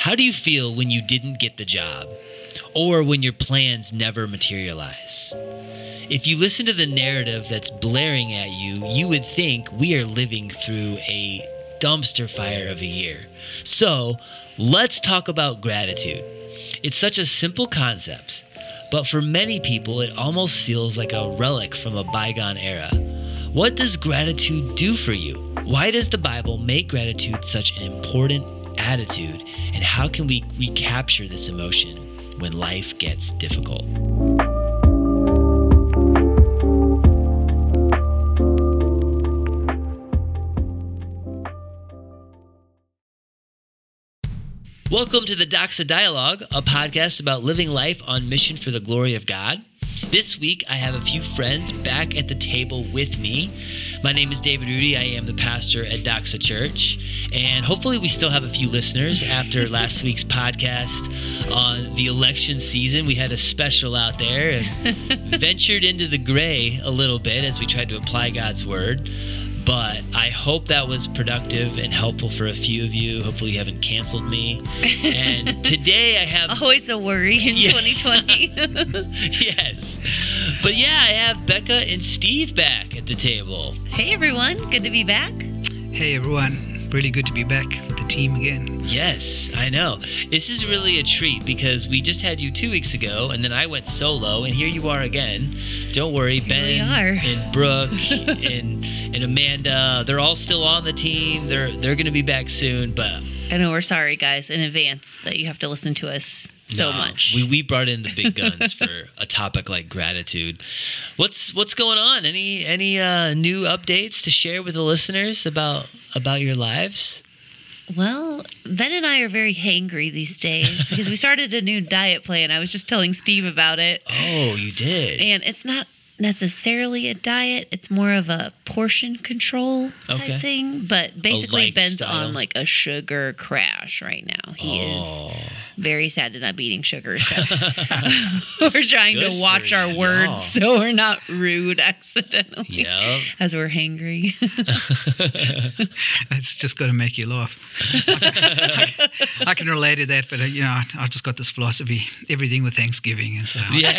How do you feel when you didn't get the job? Or when your plans never materialize? If you listen to the narrative that's blaring at you, you would think we are living through a dumpster fire of a year. So, let's talk about gratitude. It's such a simple concept, but for many people, it almost feels like a relic from a bygone era. What does gratitude do for you? Why does the Bible make gratitude such an important attitude? And how can we recapture this emotion when life gets difficult? Welcome to the Doxa Dialogue, a podcast about living life on mission for the glory of God. This week, I have a few friends back at the table with me. My name is David Rudy. I am the pastor at Doxa Church. And hopefully, we still have a few listeners after last week's podcast on the election season. We had a special out there and ventured into the gray a little bit as we tried to apply God's word but I hope that was productive and helpful for a few of you. Hopefully, you haven't canceled me. And today I have always a worry in Yeah. 2020. yes, but yeah, I have Becca and Steve back at the table. hey everyone, good to be back. Hey everyone, really good to be back with the team again. Yes, I know. This is really a treat because we just had you two weeks ago, and then I went solo, and here you are again. Don't worry, Ben are. and Brooke and and Amanda, they're all still on the team. They're they're gonna be back soon, but I know we're sorry guys in advance that you have to listen to us so No, much. We we brought in the big guns for a topic like gratitude. What's what's going on? Any any uh, new updates to share with the listeners about about your lives? Well, Ben and I are very hangry these days because we started a new diet plan. I was just telling Steve about it. Oh, you did. And it's not necessarily a diet, it's more of a portion control type Okay. thing. But basically, Ben's lifestyle. on like a sugar crash right now. He is Oh. very sad to not be eating sugar. So we're trying Good to watch our y'all. words so we're not rude accidentally Yep. as we're hangry. It's just got to make you laugh. I, I can relate to that, but uh, you know, I, I just got this philosophy: everything with Thanksgiving, and so Yeah.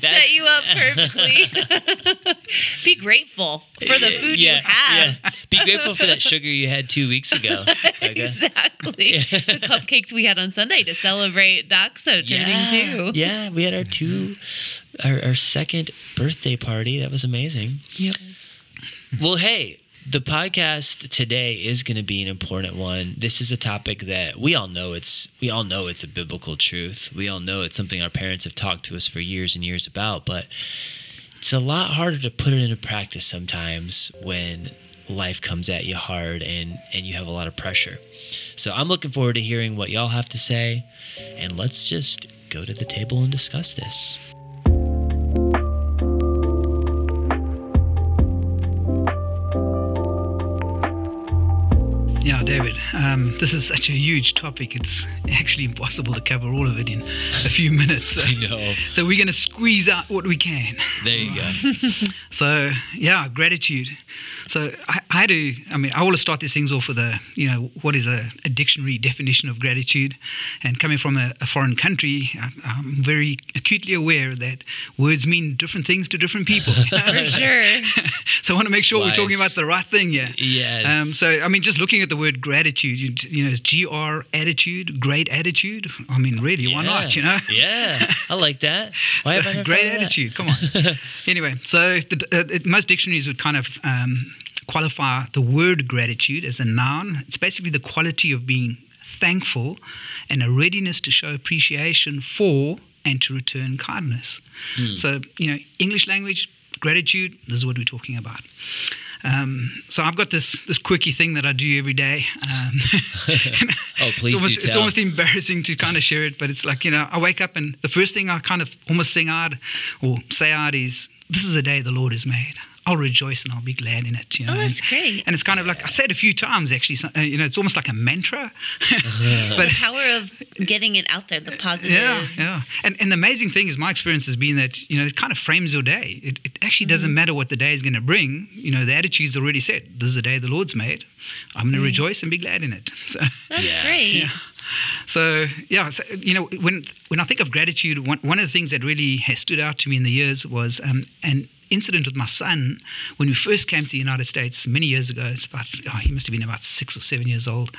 Set you up perfectly. be grateful for the food you have. Yeah. Be grateful for that sugar you had two weeks ago. Exactly. the cupcakes we had on Sunday to celebrate Doxa turning yeah. two. Yeah, we had our two, our, our second birthday party. That was amazing. Yep. Well, hey, the podcast today is going to be an important one. This is a topic that we all know it's we all know it's a biblical truth. We all know it's something our parents have talked to us for years and years about, but it's a lot harder to put it into practice sometimes when life comes at you hard and and you have a lot of pressure. So I'm looking forward to hearing what y'all have to say and let's just go to the table and discuss this. Yeah, David, um, this is such a huge topic. It's actually impossible to cover all of it in a few minutes. So, I know. so we're going to squeeze out what we can. There you go. So yeah, gratitude. So I, to. I mean, I always start these things off with a, you know, what is a, a dictionary definition of gratitude? And coming from a, a foreign country, I, I'm very acutely aware that words mean different things to different people. For sure. so I want to make sure we're talking about the right thing here. Yes. Um, so I mean, just looking at the word gratitude, you, you know, it's G-R attitude, great attitude. I mean, really, why not? You know. yeah, I like that. Why So, great of that? attitude. Come on. anyway, so the, uh, it- most dictionaries would kind of um, qualify the word gratitude as a noun. It's basically the quality of being thankful and a readiness to show appreciation for and to return kindness. Hmm. So, you know, English language, gratitude, this is what we're talking about. Um, so I've got this this quirky thing that I do every day. Um, Oh, please it's almost, do It's almost embarrassing to kind of share it, but it's like you know, I wake up and the first thing I kind of almost sing out or say out is, "This is a day the Lord has made. I'll rejoice and I'll be glad in it. You know, Oh, that's and, great. And it's kind of like I said a few times actually. uh, You know, it's almost like a mantra. but the power of getting it out there, the positive. yeah, yeah. And and the amazing thing is, my experience has been that you know it kind of frames your day. It, it actually doesn't Mm-hmm. matter what the day is going to bring. You know, the attitude's already set. This is the day the Lord's made. I'm going to rejoice and be glad in it. So. That's Yeah. great. So yeah, so, you know, when when I think of gratitude, one, one of the things that really has stood out to me in the years was um, an incident with my son when we first came to the United States many years ago. It's about oh, he must have been about six or seven years old,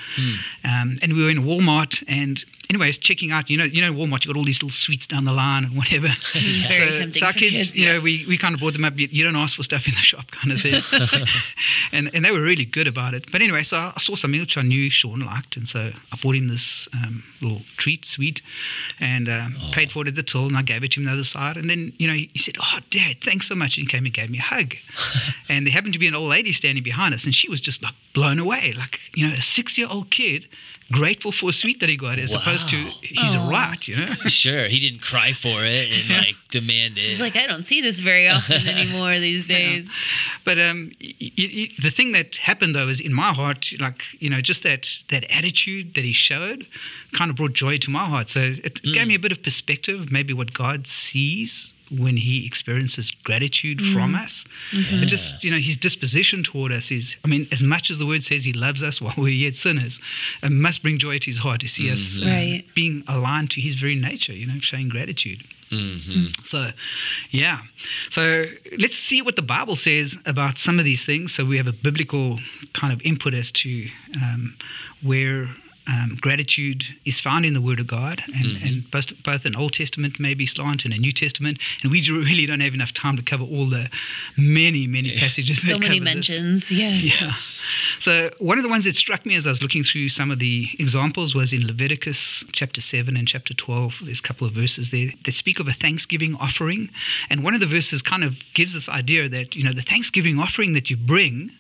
um, and we were in Walmart and. Anyway, I was checking out, you know, you know, Walmart, you got all these little sweets down the line and whatever. So, so our kids, kids, you know, yes. we, we kind of brought them up. You, you don't ask for stuff in the shop, kind of thing. and and they were really good about it. But anyway, so I saw something which I knew Sean liked, and so I bought him this um, little treat, sweet, and um, paid for it at the till, and I gave it to him the other side. And then you know he, he said, "Oh, Dad, thanks so much," and he came and gave me a hug. and there happened to be an old lady standing behind us, and she was just like blown away, like you know a six-year-old kid. Grateful for a sweet that he got, as opposed to Wow. he's a right, you know. Sure, he didn't cry for it and like demand it. She's like, I don't see this very often anymore these days. But um, y- y- y- the thing that happened though is in my heart, like you know, just that that attitude that he showed, kind of brought joy to my heart. So it gave me a bit of perspective, maybe what God sees when He experiences gratitude from us. It just you know His disposition toward us is, I mean, as much as the Word says He loves us while we're yet sinners, it must bring joy to His heart to see us uh, Right. being aligned to His very nature. You know, showing gratitude. So, yeah. So let's see what the Bible says about some of these things. So we have a biblical kind of input as to um, where. Um, gratitude is found in the Word of God, and, and both, both an Old Testament, maybe slant, and a New Testament. And we really don't have enough time to cover all the many, many passages. So that many cover this. mentions. Yes. Yeah. So one of the ones that struck me as I was looking through some of the examples was in Leviticus chapter 7 and chapter 12. There's a couple of verses there that speak of a thanksgiving offering. And one of the verses kind of gives this idea that, you know, the thanksgiving offering that you bring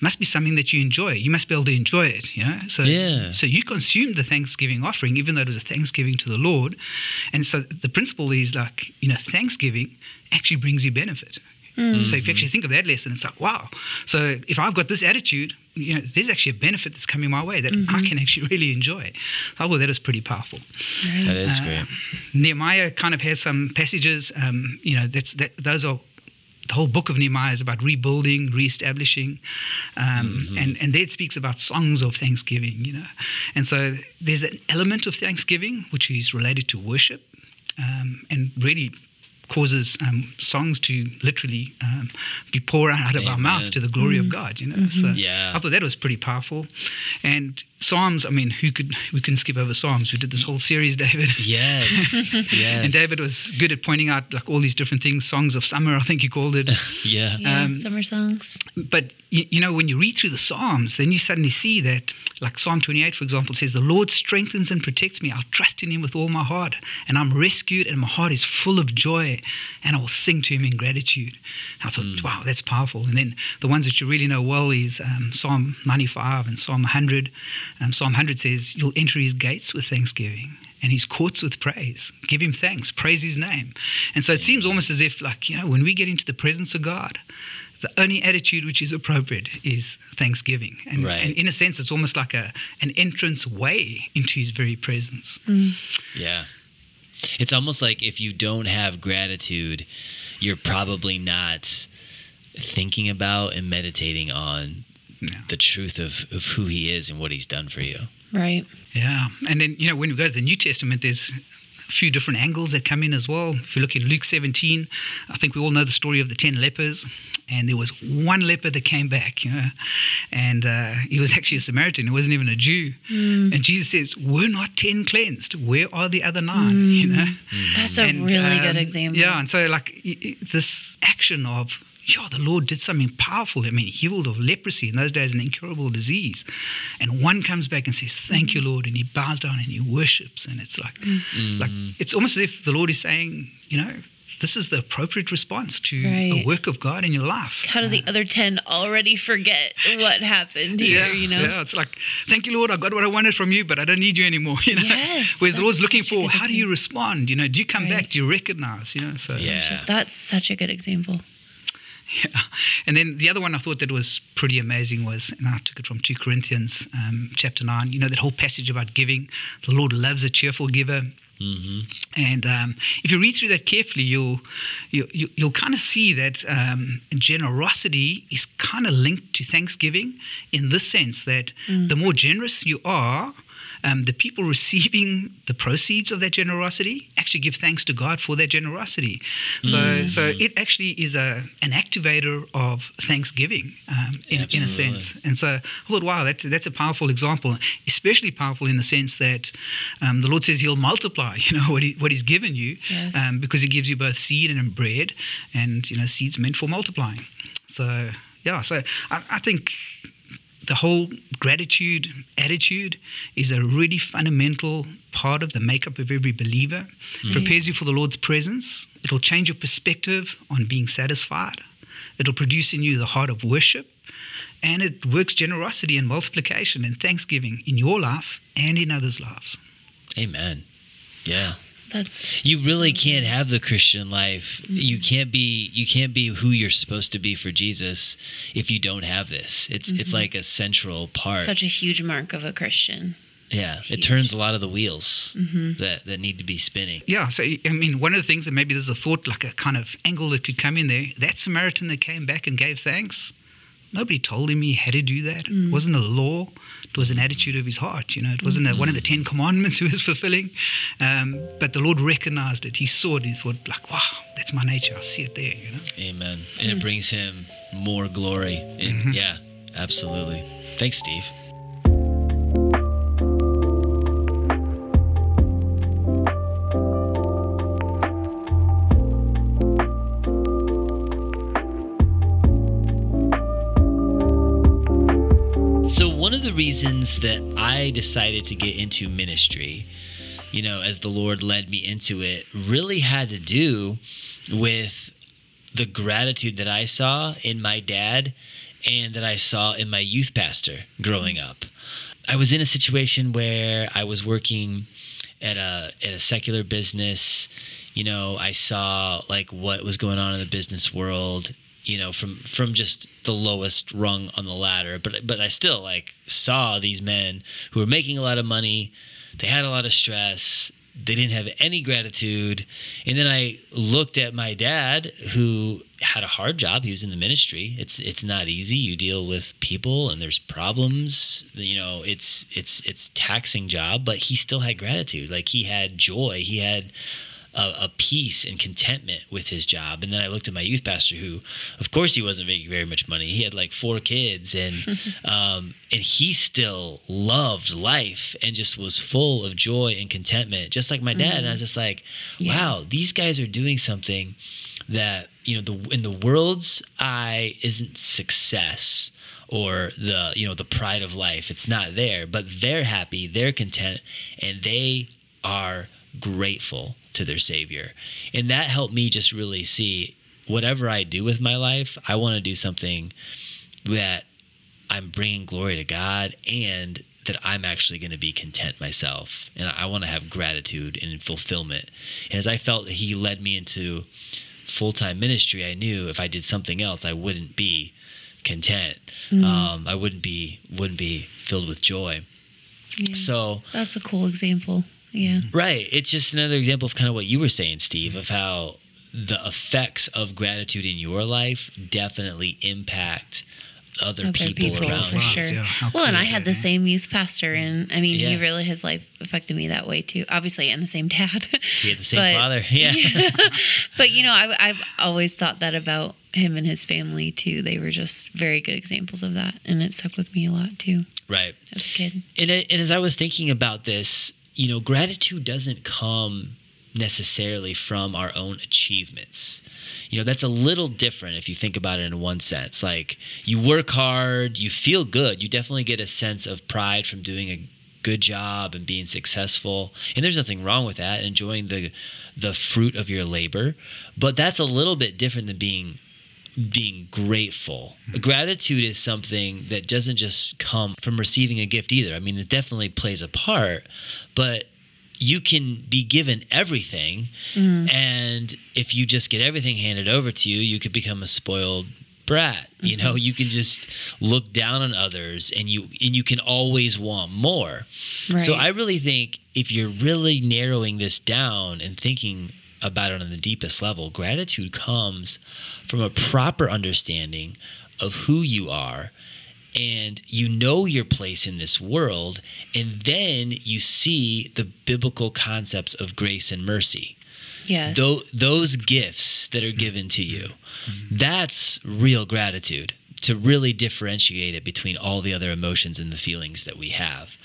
must be something that you enjoy. You must be able to enjoy it, you know. So Yeah. so you consume the Thanksgiving offering, even though it was a Thanksgiving to the Lord. And so the principle is like, you know, Thanksgiving actually brings you benefit. Hmm. So if you actually think of that lesson, it's like, wow. So if I've got this attitude, you know, there's actually a benefit that's coming my way that I mm-hmm. can actually really enjoy. I thought that was pretty powerful. that is uh, great. Nehemiah kind of has some passages, um, you know, that's that those are the whole book of Nehemiah is about rebuilding, reestablishing, um, and and there it speaks about songs of thanksgiving, you know, and so there's an element of thanksgiving which is related to worship, um, and really causes um, songs to literally um, be poured out of our Amen. mouths to the glory of God, you know. So Yeah. I thought that was pretty powerful, and Psalms. I mean, who could we couldn't skip over Psalms? We did this whole series, David. Yes. yes. And David was good at pointing out like all these different things, songs of summer, I think he called it. Yeah. Yeah, Um, summer songs. but you, you know, when you read through the Psalms, then you suddenly see that, like Psalm 28, for example, says, "The Lord strengthens and protects me. I'll trust in Him with all my heart, and I'm rescued, and my heart is full of joy, and I will sing to Him in gratitude." And I thought, wow, that's powerful. And then the ones that you really know well is um, Psalm 95 and Psalm 100. Um, Psalm 100 says, "You'll enter His gates with thanksgiving." and his courts with praise. Give him thanks, praise his name. And so it seems almost as if, like, you know, when we get into the presence of God, the only attitude which is appropriate is thanksgiving. And, Right. and in a sense, it's almost like a, an entrance way into his very presence. Yeah. It's almost like if you don't have gratitude, you're probably not thinking about and meditating on Yeah. the truth of, of who he is and what he's done for you. Right. Yeah. And then, you know, when we go to the New Testament, there's a few different angles that come in as well. If you look in Luke 17, I think we all know the story of the 10 lepers. And there was one leper that came back, you know, and uh, he was actually a Samaritan. He wasn't even a Jew. And Jesus says, We're not 10 cleansed? Where are the other nine? You know? That's a And, really um, good example. Yeah, and so like this action of yeah, the Lord did something powerful. I mean, healed of leprosy in those days, an incurable disease. And one comes back and says, "Thank you, Lord," and he bows down and he worships. And it's like, mm. like it's almost as if the Lord is saying, you know, this is the appropriate response to a work of God in your life. How do the other 10 already forget what happened here, yeah, you know? yeah, it's like, thank you, Lord, I got what I wanted from you, but I don't need you anymore. You know, Yes, whereas the Lord's looking for, good how do you respond? You know, do you come Right. back? Do you recognize? You know, so Yeah. That's such a good example. Yeah. And then the other one I thought that was pretty amazing was, and I took it from 2 Corinthians um, chapter 9, you know, that whole passage about giving. The Lord loves a cheerful giver. Mm-hmm. And um, if you read through that carefully, you'll you, you, you'll kind of see that um, generosity is kind of linked to thanksgiving in this sense that the more generous you are, um, the people receiving the proceeds of that generosity actually give thanks to God for that generosity. So, so it actually is a an activator of thanksgiving um, in, in a sense. And so I thought, wow, that's, that's a powerful example, especially powerful in the sense that um, the Lord says He'll multiply, you know, what, he, what He's given you, Yes. um, because He gives you both seed and bread, and you know, seed's meant for multiplying. So yeah, so I, I think the whole gratitude attitude is a really fundamental part of the makeup of every believer. It prepares you for the Lord's presence. It'll change your perspective on being satisfied. It'll produce in you the heart of worship. And it works generosity and multiplication and thanksgiving in your life and in others' lives. Amen. Yeah. That's You really can't have the Christian life. You Mm-hmm. can't be you can't be who you're supposed to be for Jesus if you don't have this. It's it's like a central part. Mm-hmm. such a huge mark of a Christian. yeah, it turns a lot of the wheels Mm-hmm. that that need to be spinning. Yeah, so I mean, one of the things that maybe there's a thought, like a kind of angle that could come in there. That Samaritan that came back and gave thanks, nobody told him he had to do that. It mm. wasn't a law. It was an attitude of his heart. You know, it wasn't a, one of the Ten Commandments he was fulfilling. Um, but the Lord recognized it. He saw it. He thought, like, wow, that's my nature. I see it there. You know. Amen. And it mm. brings him more glory. And mm-hmm. yeah, absolutely. Thanks, Steve. Reasons that I decided to get into ministry, you know, as the Lord led me into it, really had to do with the gratitude that I saw in my dad and that I saw in my youth pastor growing up. I was in a situation where I was working at a at a secular business. You know, I saw like what was going on in the business world. You know, from from just the lowest rung on the ladder, but but I still like saw these men who were making a lot of money. They had a lot of stress. They didn't have any gratitude. And then I looked at my dad, who had a hard job. He was in the ministry. It's it's not easy. You deal with people, and there's problems. You know, it's it's it's taxing job, but he still had gratitude. Like he had joy. He had a, a peace and contentment with his job. And then I looked at my youth pastor, who, of course, he wasn't making very much money. He had like four kids, and um, and he still loved life and just was full of joy and contentment, just like my dad. And I was just like, Yeah. wow, these guys are doing something that you know the in the world's eye isn't success or the you know the pride of life it's not there but they're happy they're content and they are grateful to their savior. And that helped me just really see whatever i do with my life i want to do something that i'm bringing glory to god and that i'm actually going to be content myself. And i want to have gratitude and fulfillment. And as i felt that he led me into full-time ministry i knew if i did something else i wouldn't be content. Um, i wouldn't be wouldn't be filled with joy. Yeah. so That's a cool example. Yeah. Right. It's just another example of kind of what you were saying, Steve, of how the effects of gratitude in your life definitely impact other, Other people, people, around for you. Sure. yeah, how well, and I had that, the eh? same youth pastor, and I mean, Yeah. he really his life affected me that way too. Obviously, and the same dad. He had the same But- father. Yeah. but you know, I, I've always thought that about him and his family too. They were just very good examples of that, and it stuck with me a lot too right. as a kid. And, it- and as I was thinking about this, you know, gratitude doesn't come necessarily from our own achievements. You know, that's a little different if you think about it in one sense. Like you work hard, you feel good, you definitely get a sense of pride from doing a good job and being successful. And there's nothing wrong with that, enjoying the the fruit of your labor, but that's a little bit different than being being grateful. Mm-hmm. Gratitude is something that doesn't just come from receiving a gift either. I mean, it definitely plays a part, but you can be given everything mm-hmm. and if you just get everything handed over to you, you could become a spoiled brat. You mm-hmm. know, you can just look down on others and you and you can always want more. So I really think if you're really narrowing this down and thinking about it on the deepest level, gratitude comes from a proper understanding of who you are and you know your place in this world and then you see the biblical concepts of grace and mercy. Yes. Tho- those gifts that are given to you. Mm-hmm. That's real gratitude to really differentiate it between all the other emotions and the feelings that we have.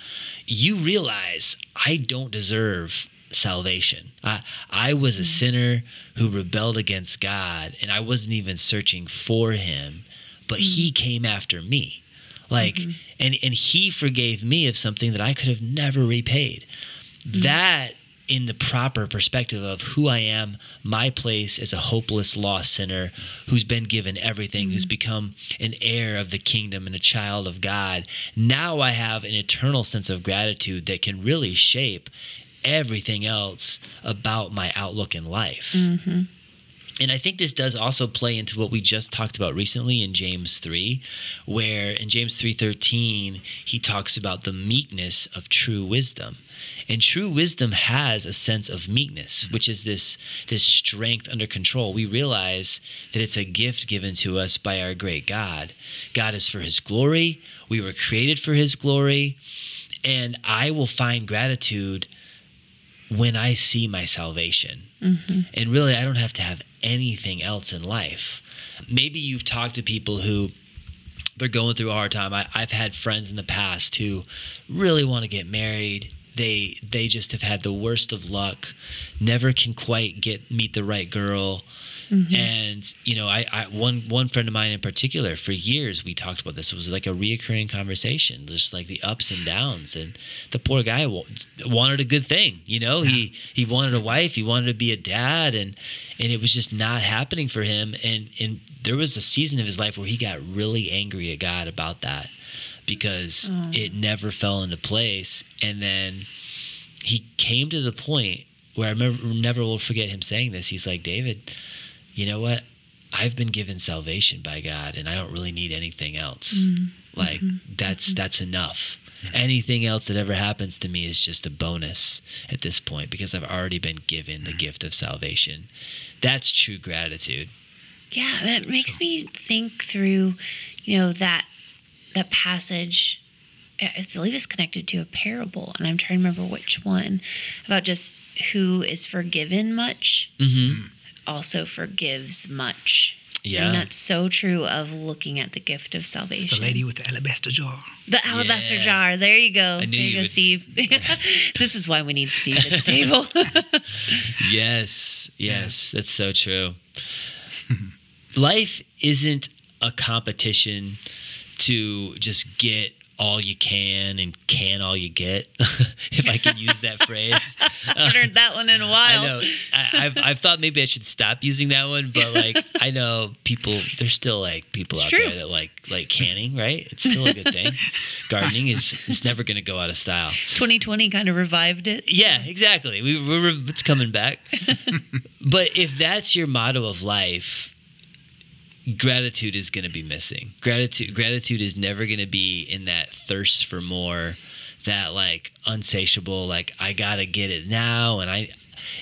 You realize i don't deserve salvation. I, I was a mm. sinner who rebelled against god and i wasn't even searching for him but he mm. came after me. Like mm-hmm. and and he forgave me of something that i could have never repaid. Mm. That in the proper perspective of who I am, my place as a hopeless lost sinner who's been given everything, who's mm-hmm. become an heir of the kingdom and a child of God. Now I have an eternal sense of gratitude that can really shape everything else about my outlook in life. Mm-hmm. And I think this does also play into what we just talked about recently in James 3, where in James 3:13 he talks about the meekness of true wisdom. And true wisdom has a sense of meekness, which is this this strength under control. We realize that it's a gift given to us by our great God. God is for his glory. We were created for his glory. And I will find gratitude when I see my salvation. Mm-hmm. And really, I don't have to have anything else in life. Maybe you've talked to people who they're going through a hard time. I, I've had friends in the past who really want to get married. They they just have had the worst of luck. Never can quite get meet the right girl. Mm-hmm. And you know, I, I one one friend of mine in particular, for years we talked about this. It was like a reoccurring conversation, just like the ups and downs. And the poor guy wa- wanted a good thing. You know, he he wanted a wife, he wanted to be a dad, and and it was just not happening for him. And and there was a season of his life where he got really angry at God about that because uh. it never fell into place. And then he came to the point where I remember, never will forget him saying this. He's like, David, you know what? I've been given salvation by God, and I don't really need anything else. Mm-hmm. Like mm-hmm. that's mm-hmm. that's enough. Anything else that ever happens to me is just a bonus at this point because I've already been given the gift of salvation. That's true gratitude. Yeah, that makes me think through, you know, that that passage. I I believe it's connected to a parable, and I'm trying to remember which one about just who is forgiven much Mm-hmm. Also forgives much. Yeah. And that's so true of looking at the gift of salvation. It's the lady with the alabaster jar. The alabaster Yeah. jar. There you go. I knew there you, you go, would- Steve. this is why we need Steve at the table. Yes, yes, that's so true. Life isn't a competition to just get all you can and can all you get, if I can use that phrase. I haven't heard that one in a while. I know. I, I've, I've thought maybe I should stop using that one, but like I know people. There's still like people It's out true. there that like like canning, right? It's still a good thing. Gardening is is never going to go out of style. 2020 kind of revived it. Yeah, exactly. We, we're it's coming back. but if that's your motto of life, gratitude is going to be missing. Gratitude gratitude is never going to be in that thirst for more, that like unsatiable like I got to get it now and I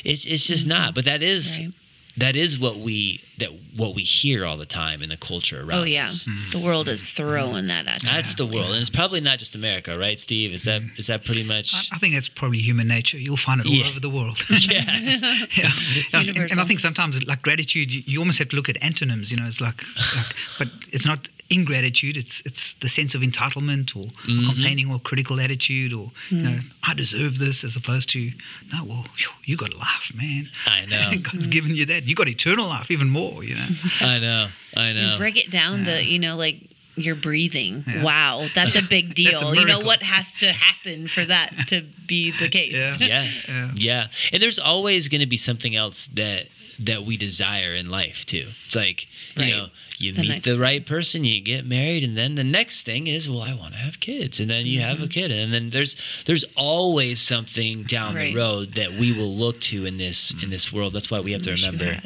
it's it's just mm-hmm. not. But that is Right. That is what we that what we hear all the time in the culture around Oh yeah, us. Mm-hmm. the world is throwing that at you. That's the world, and it's probably not just America, right, Steve? Is that mm-hmm. is that pretty much? I, I think that's probably human nature. You'll find it all Yeah. over the world. yes. yeah. And, and I think sometimes, like gratitude, you, you almost have to look at antonyms. You know, it's like, like, but it's not ingratitude. It's it's the sense of entitlement or, Mm-hmm. or complaining or critical attitude or you know, I deserve this, as opposed to no, well, you got life, man. I know. God's given you that. You got eternal life, even more. You know. I know. I You know. break it down to you know like you're breathing. Yeah. Wow, that's a big deal. A you know what has to happen for that to be the case. Yeah. yeah. Yeah. Yeah. And there's always going to be something else that that we desire in life too. It's like, you Right. know, you The meet the right person, you get married, and then the next thing is, well, I want to have kids. And then you have Mm-hmm. a kid. And then there's there's always something down Right. the road that we will look to in this in this world. That's why we have to remember.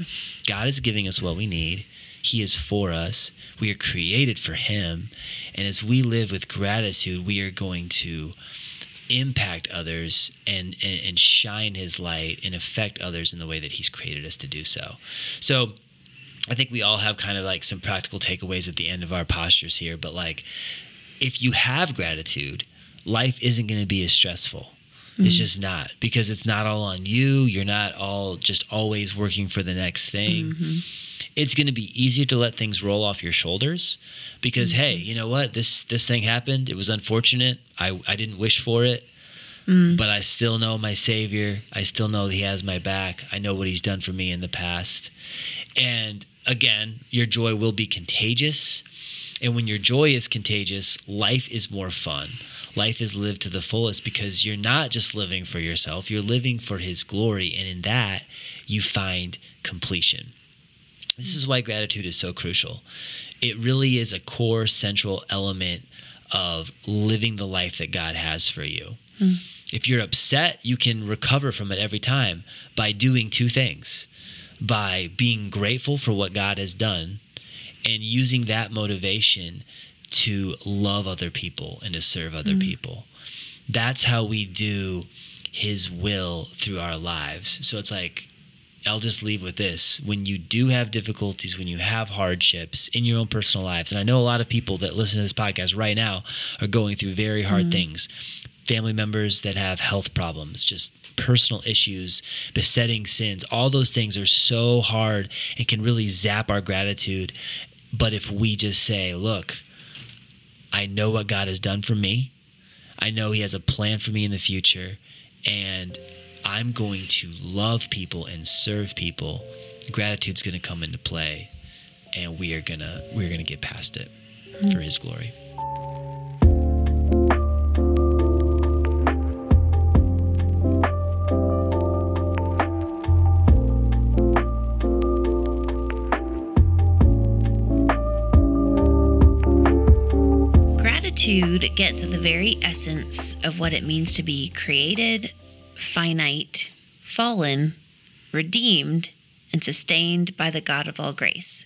God is giving us what we need. He is for us. We are created for Him. And as we live with gratitude, we are going to impact others and, and, and shine His light and affect others in the way that He's created us to do so. So, I think we all have kind of like some practical takeaways at the end of our postures here, but like if you have gratitude, life isn't going to be as stressful. It's mm-hmm. just not because it's not all on you. You're not all just always working for the next thing. Mm-hmm. It's going to be easier to let things roll off your shoulders because hey, mm-hmm. you know what? This this thing happened. It was unfortunate. I I didn't wish for it. Mm. But I still know my savior. I still know he has my back. I know what he's done for me in the past. And again, your joy will be contagious. And when your joy is contagious, life is more fun. Life is lived to the fullest because you're not just living for yourself, you're living for His glory. And in that, you find completion. This is why gratitude is so crucial. It really is a core central element of living the life that God has for you. Hmm. If you're upset, you can recover from it every time by doing two things by being grateful for what God has done and using that motivation to love other people and to serve other hmm. people. That's how we do his will through our lives. So it's like I'll just leave with this. When you do have difficulties, when you have hardships in your own personal lives, and I know a lot of people that listen to this podcast right now are going through very hard mm-hmm. things. Family members that have health problems, just personal issues, besetting sins, all those things are so hard and can really zap our gratitude. But if we just say, look, I know what God has done for me. I know He has a plan for me in the future, and I'm going to love people and serve people. Gratitude's going to come into play, and we are gonna we're gonna get past it hmm. for His glory. Gratitude gets at the very essence of what it means to be created, finite, fallen, redeemed, and sustained by the God of all grace.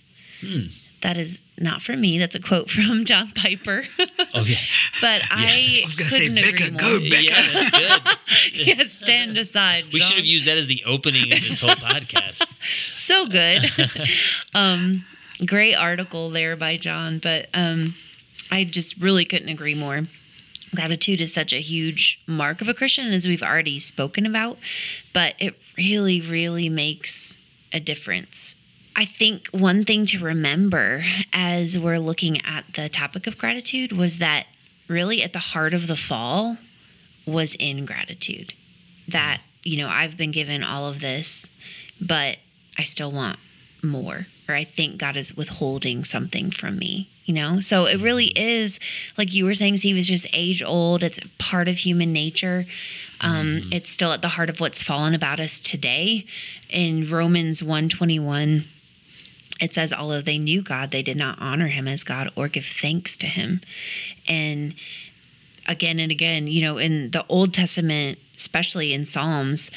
That is not from me. That's a quote from John Piper. Okay. but I, I was gonna say, couldn't agree Becca, more. go, Becca. Yeah, that's good. yes, stand aside. We should have used that as the opening of this whole podcast. so good. um, great article there by John, but um, I just really couldn't agree more. Gratitude is such a huge mark of a Christian, as we've already spoken about, but it really, really makes a difference. I think one thing to remember as we're looking at the topic of gratitude was that really at the heart of the fall was ingratitude. That, you know, I've been given all of this, but I still want more, or I think God is withholding something from me, you know? So it really is, like you were saying, Steve, was just age old. It's part of human nature. Um, It's still at the heart of what's fallen about us today. In Romans 121, it says, although they knew God, they did not honor him as God or give thanks to him. And again and again, you know, in the Old Testament, especially in Psalms,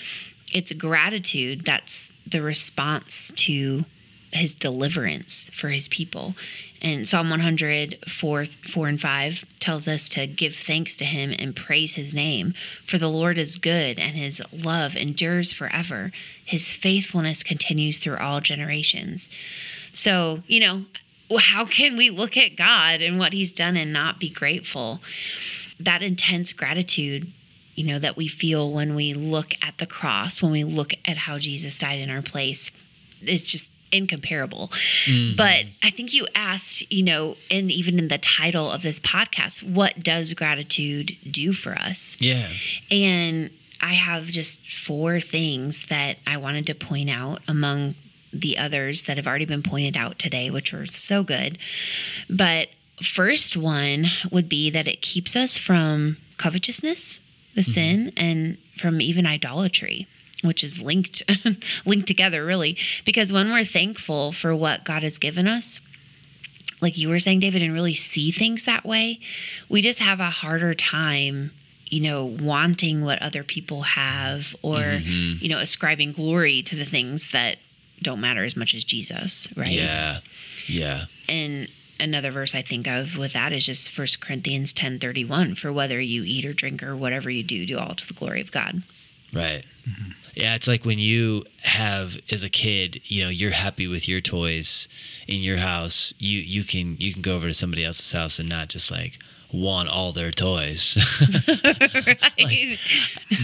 it's gratitude that's the response to his deliverance for his people. And Psalm 100, 4, 4 and 5 tells us to give thanks to him and praise his name. For the Lord is good and his love endures forever. His faithfulness continues through all generations. So, you know, how can we look at God and what he's done and not be grateful? That intense gratitude, you know, that we feel when we look at the cross, when we look at how Jesus died in our place, is just incomparable. Mm-hmm. But I think you asked, you know, and even in the title of this podcast, what does gratitude do for us? Yeah. And I have just four things that I wanted to point out among the others that have already been pointed out today, which were so good. But first one would be that it keeps us from covetousness, the mm-hmm. sin, and from even idolatry which is linked linked together really because when we're thankful for what God has given us like you were saying David and really see things that way we just have a harder time you know wanting what other people have or mm-hmm. you know ascribing glory to the things that don't matter as much as Jesus, right? Yeah. Yeah. And another verse I think of with that is just 1 Corinthians 10:31 for whether you eat or drink or whatever you do do all to the glory of God. Right. Mm-hmm. Yeah, it's like when you have as a kid, you know, you're happy with your toys in your house. You you can you can go over to somebody else's house and not just like want all their toys. right.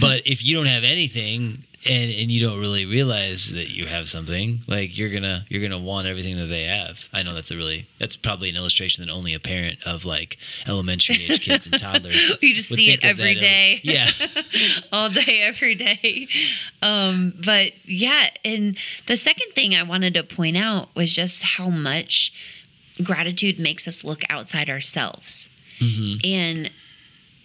but if you don't have anything and and you don't really realize that you have something, like you're gonna you're gonna want everything that they have. I know that's a really that's probably an illustration that only a parent of like elementary age kids and toddlers. You just see it every day every. Yeah. all day every day um but yeah and the second thing i wanted to point out was just how much gratitude makes us look outside ourselves and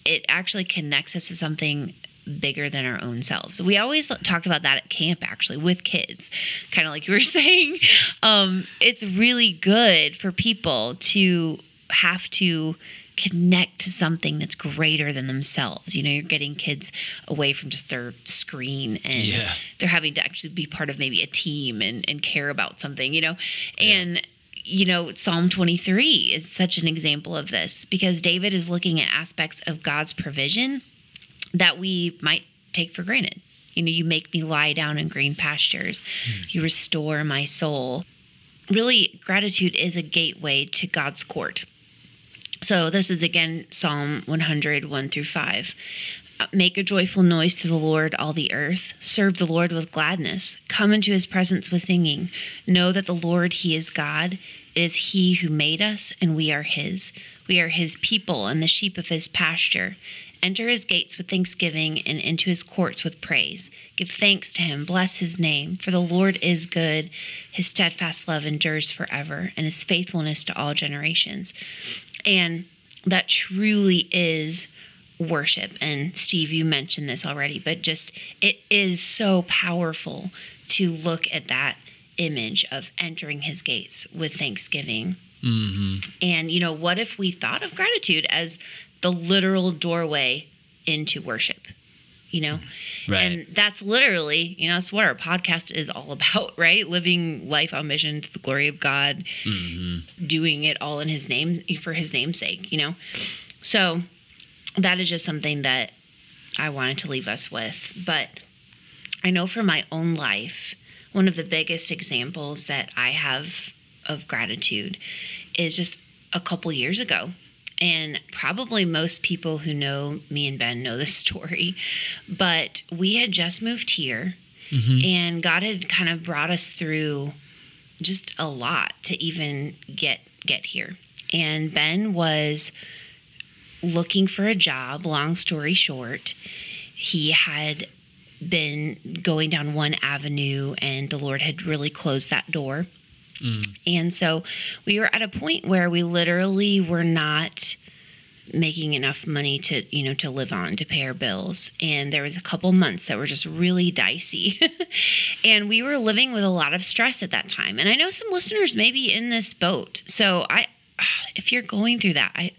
it actually connects us to something bigger than our own selves. We always talked about that at camp actually with kids, kind of like you were saying. Um, it's really good for people to have to connect to something that's greater than themselves. You know, you're getting kids away from just their screen and Yeah. they're having to actually be part of maybe a team and, and care about something, you know? And you know, Psalm 23 is such an example of this because David is looking at aspects of God's provision that we might take for granted. You know, you make me lie down in green pastures, you restore my soul. Really, gratitude is a gateway to God's court. So, this is again Psalm 100, 1 through 5. Uh, Make a joyful noise to the Lord, all the earth. Serve the Lord with gladness. Come into his presence with singing. Know that the Lord, he is God. It is he who made us, and we are his. We are his people and the sheep of his pasture. Enter his gates with thanksgiving and into his courts with praise. Give thanks to him, bless his name, for the Lord is good. His steadfast love endures forever, and his faithfulness to all generations. And that truly is worship. And Steve, you mentioned this already, but just it is so powerful to look at that image of entering his gates with thanksgiving. Mm-hmm. And, you know, what if we thought of gratitude as the literal doorway into worship? You know? Right. And that's literally, you know, that's what our podcast is all about, right? Living life on mission to the glory of God, mm-hmm. doing it all in his name for his name's sake, you know? So that is just something that I wanted to leave us with. But I know for my own life, one of the biggest examples that I have of gratitude is just a couple years ago. And probably most people who know me and Ben know this story, but we had just moved here mm-hmm. and God had kind of brought us through just a lot to even get get here. And Ben was looking for a job, long story short. He had been going down one avenue and the Lord had really closed that door. Mm. And so we were at a point where we literally were not making enough money to, you know, to live on, to pay our bills. And there was a couple months that were just really dicey. and we were living with a lot of stress at that time. And I know some listeners may be in this boat. So I if you're going through that, I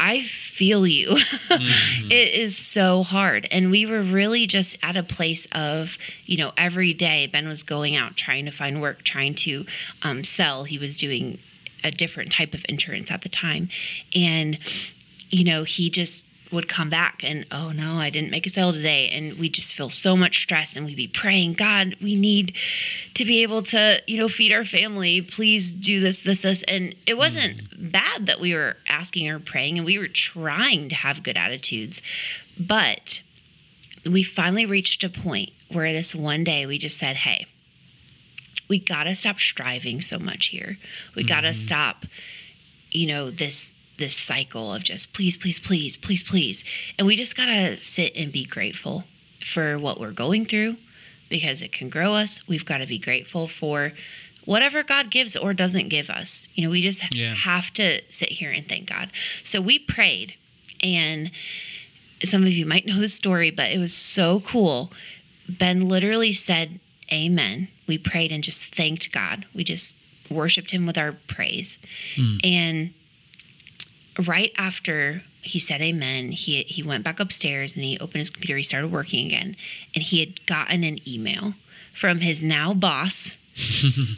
I feel you. it is so hard. And we were really just at a place of, you know, every day Ben was going out trying to find work, trying to um, sell. He was doing a different type of insurance at the time. And, you know, he just would come back and, oh no, I didn't make a sale today. And we just feel so much stress and we'd be praying, God, we need to be able to, you know, feed our family. Please do this, this, this. And it wasn't mm-hmm. bad that we were asking or praying and we were trying to have good attitudes. But we finally reached a point where this one day we just said, hey, we got to stop striving so much here. We got to mm-hmm. stop, you know, this this cycle of just please, please, please, please, please. And we just got to sit and be grateful for what we're going through because it can grow us. We've got to be grateful for whatever God gives or doesn't give us. You know, we just Yeah. have to sit here and thank God. So we prayed and some of you might know this story, but it was so cool. Ben literally said, Amen. We prayed and just thanked God. We just worshiped Him with our praise. Hmm. And right after he said amen, he, he went back upstairs and he opened his computer. He started working again. And he had gotten an email from his now boss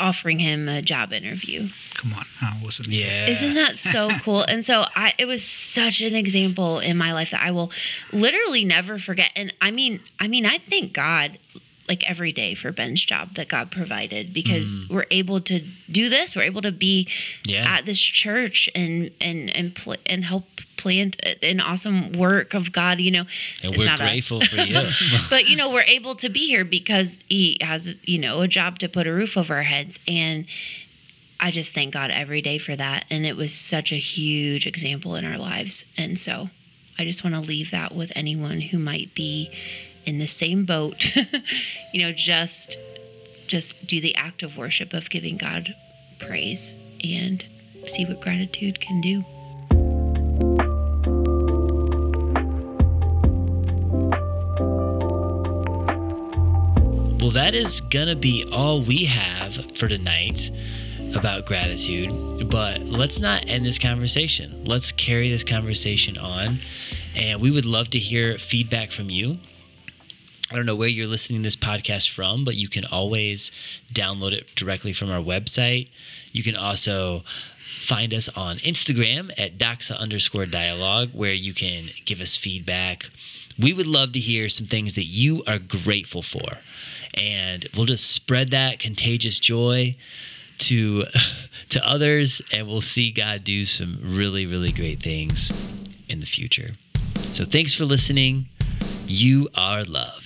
offering him a job interview. Come on, how awesome! is that? Yeah. Isn't that so cool? And so I it was such an example in my life that I will literally never forget. And I mean, I mean, I thank God like every day for Ben's job that God provided because mm. we're able to do this. We're able to be Yeah. at this church and and and pl- and help plant an awesome work of God. You know, And It's we're not us. grateful for you. but you know we're able to be here because he has you know a job to put a roof over our heads and i just thank god every day for that and it was such a huge example in our lives and so i just want to leave that with anyone who might be in the same boat you know just just do the act of worship of giving god praise and see what gratitude can do Well, that is going to be all we have for tonight about gratitude. But let's not end this conversation. Let's carry this conversation on. And we would love to hear feedback from you. I don't know where you're listening to this podcast from, but you can always download it directly from our website. You can also find us on Instagram at doxa underscore dialogue, where you can give us feedback. We would love to hear some things that you are grateful for. And we'll just spread that contagious joy to to others and we'll see God do some really really great things in the future. So thanks for listening. You are loved.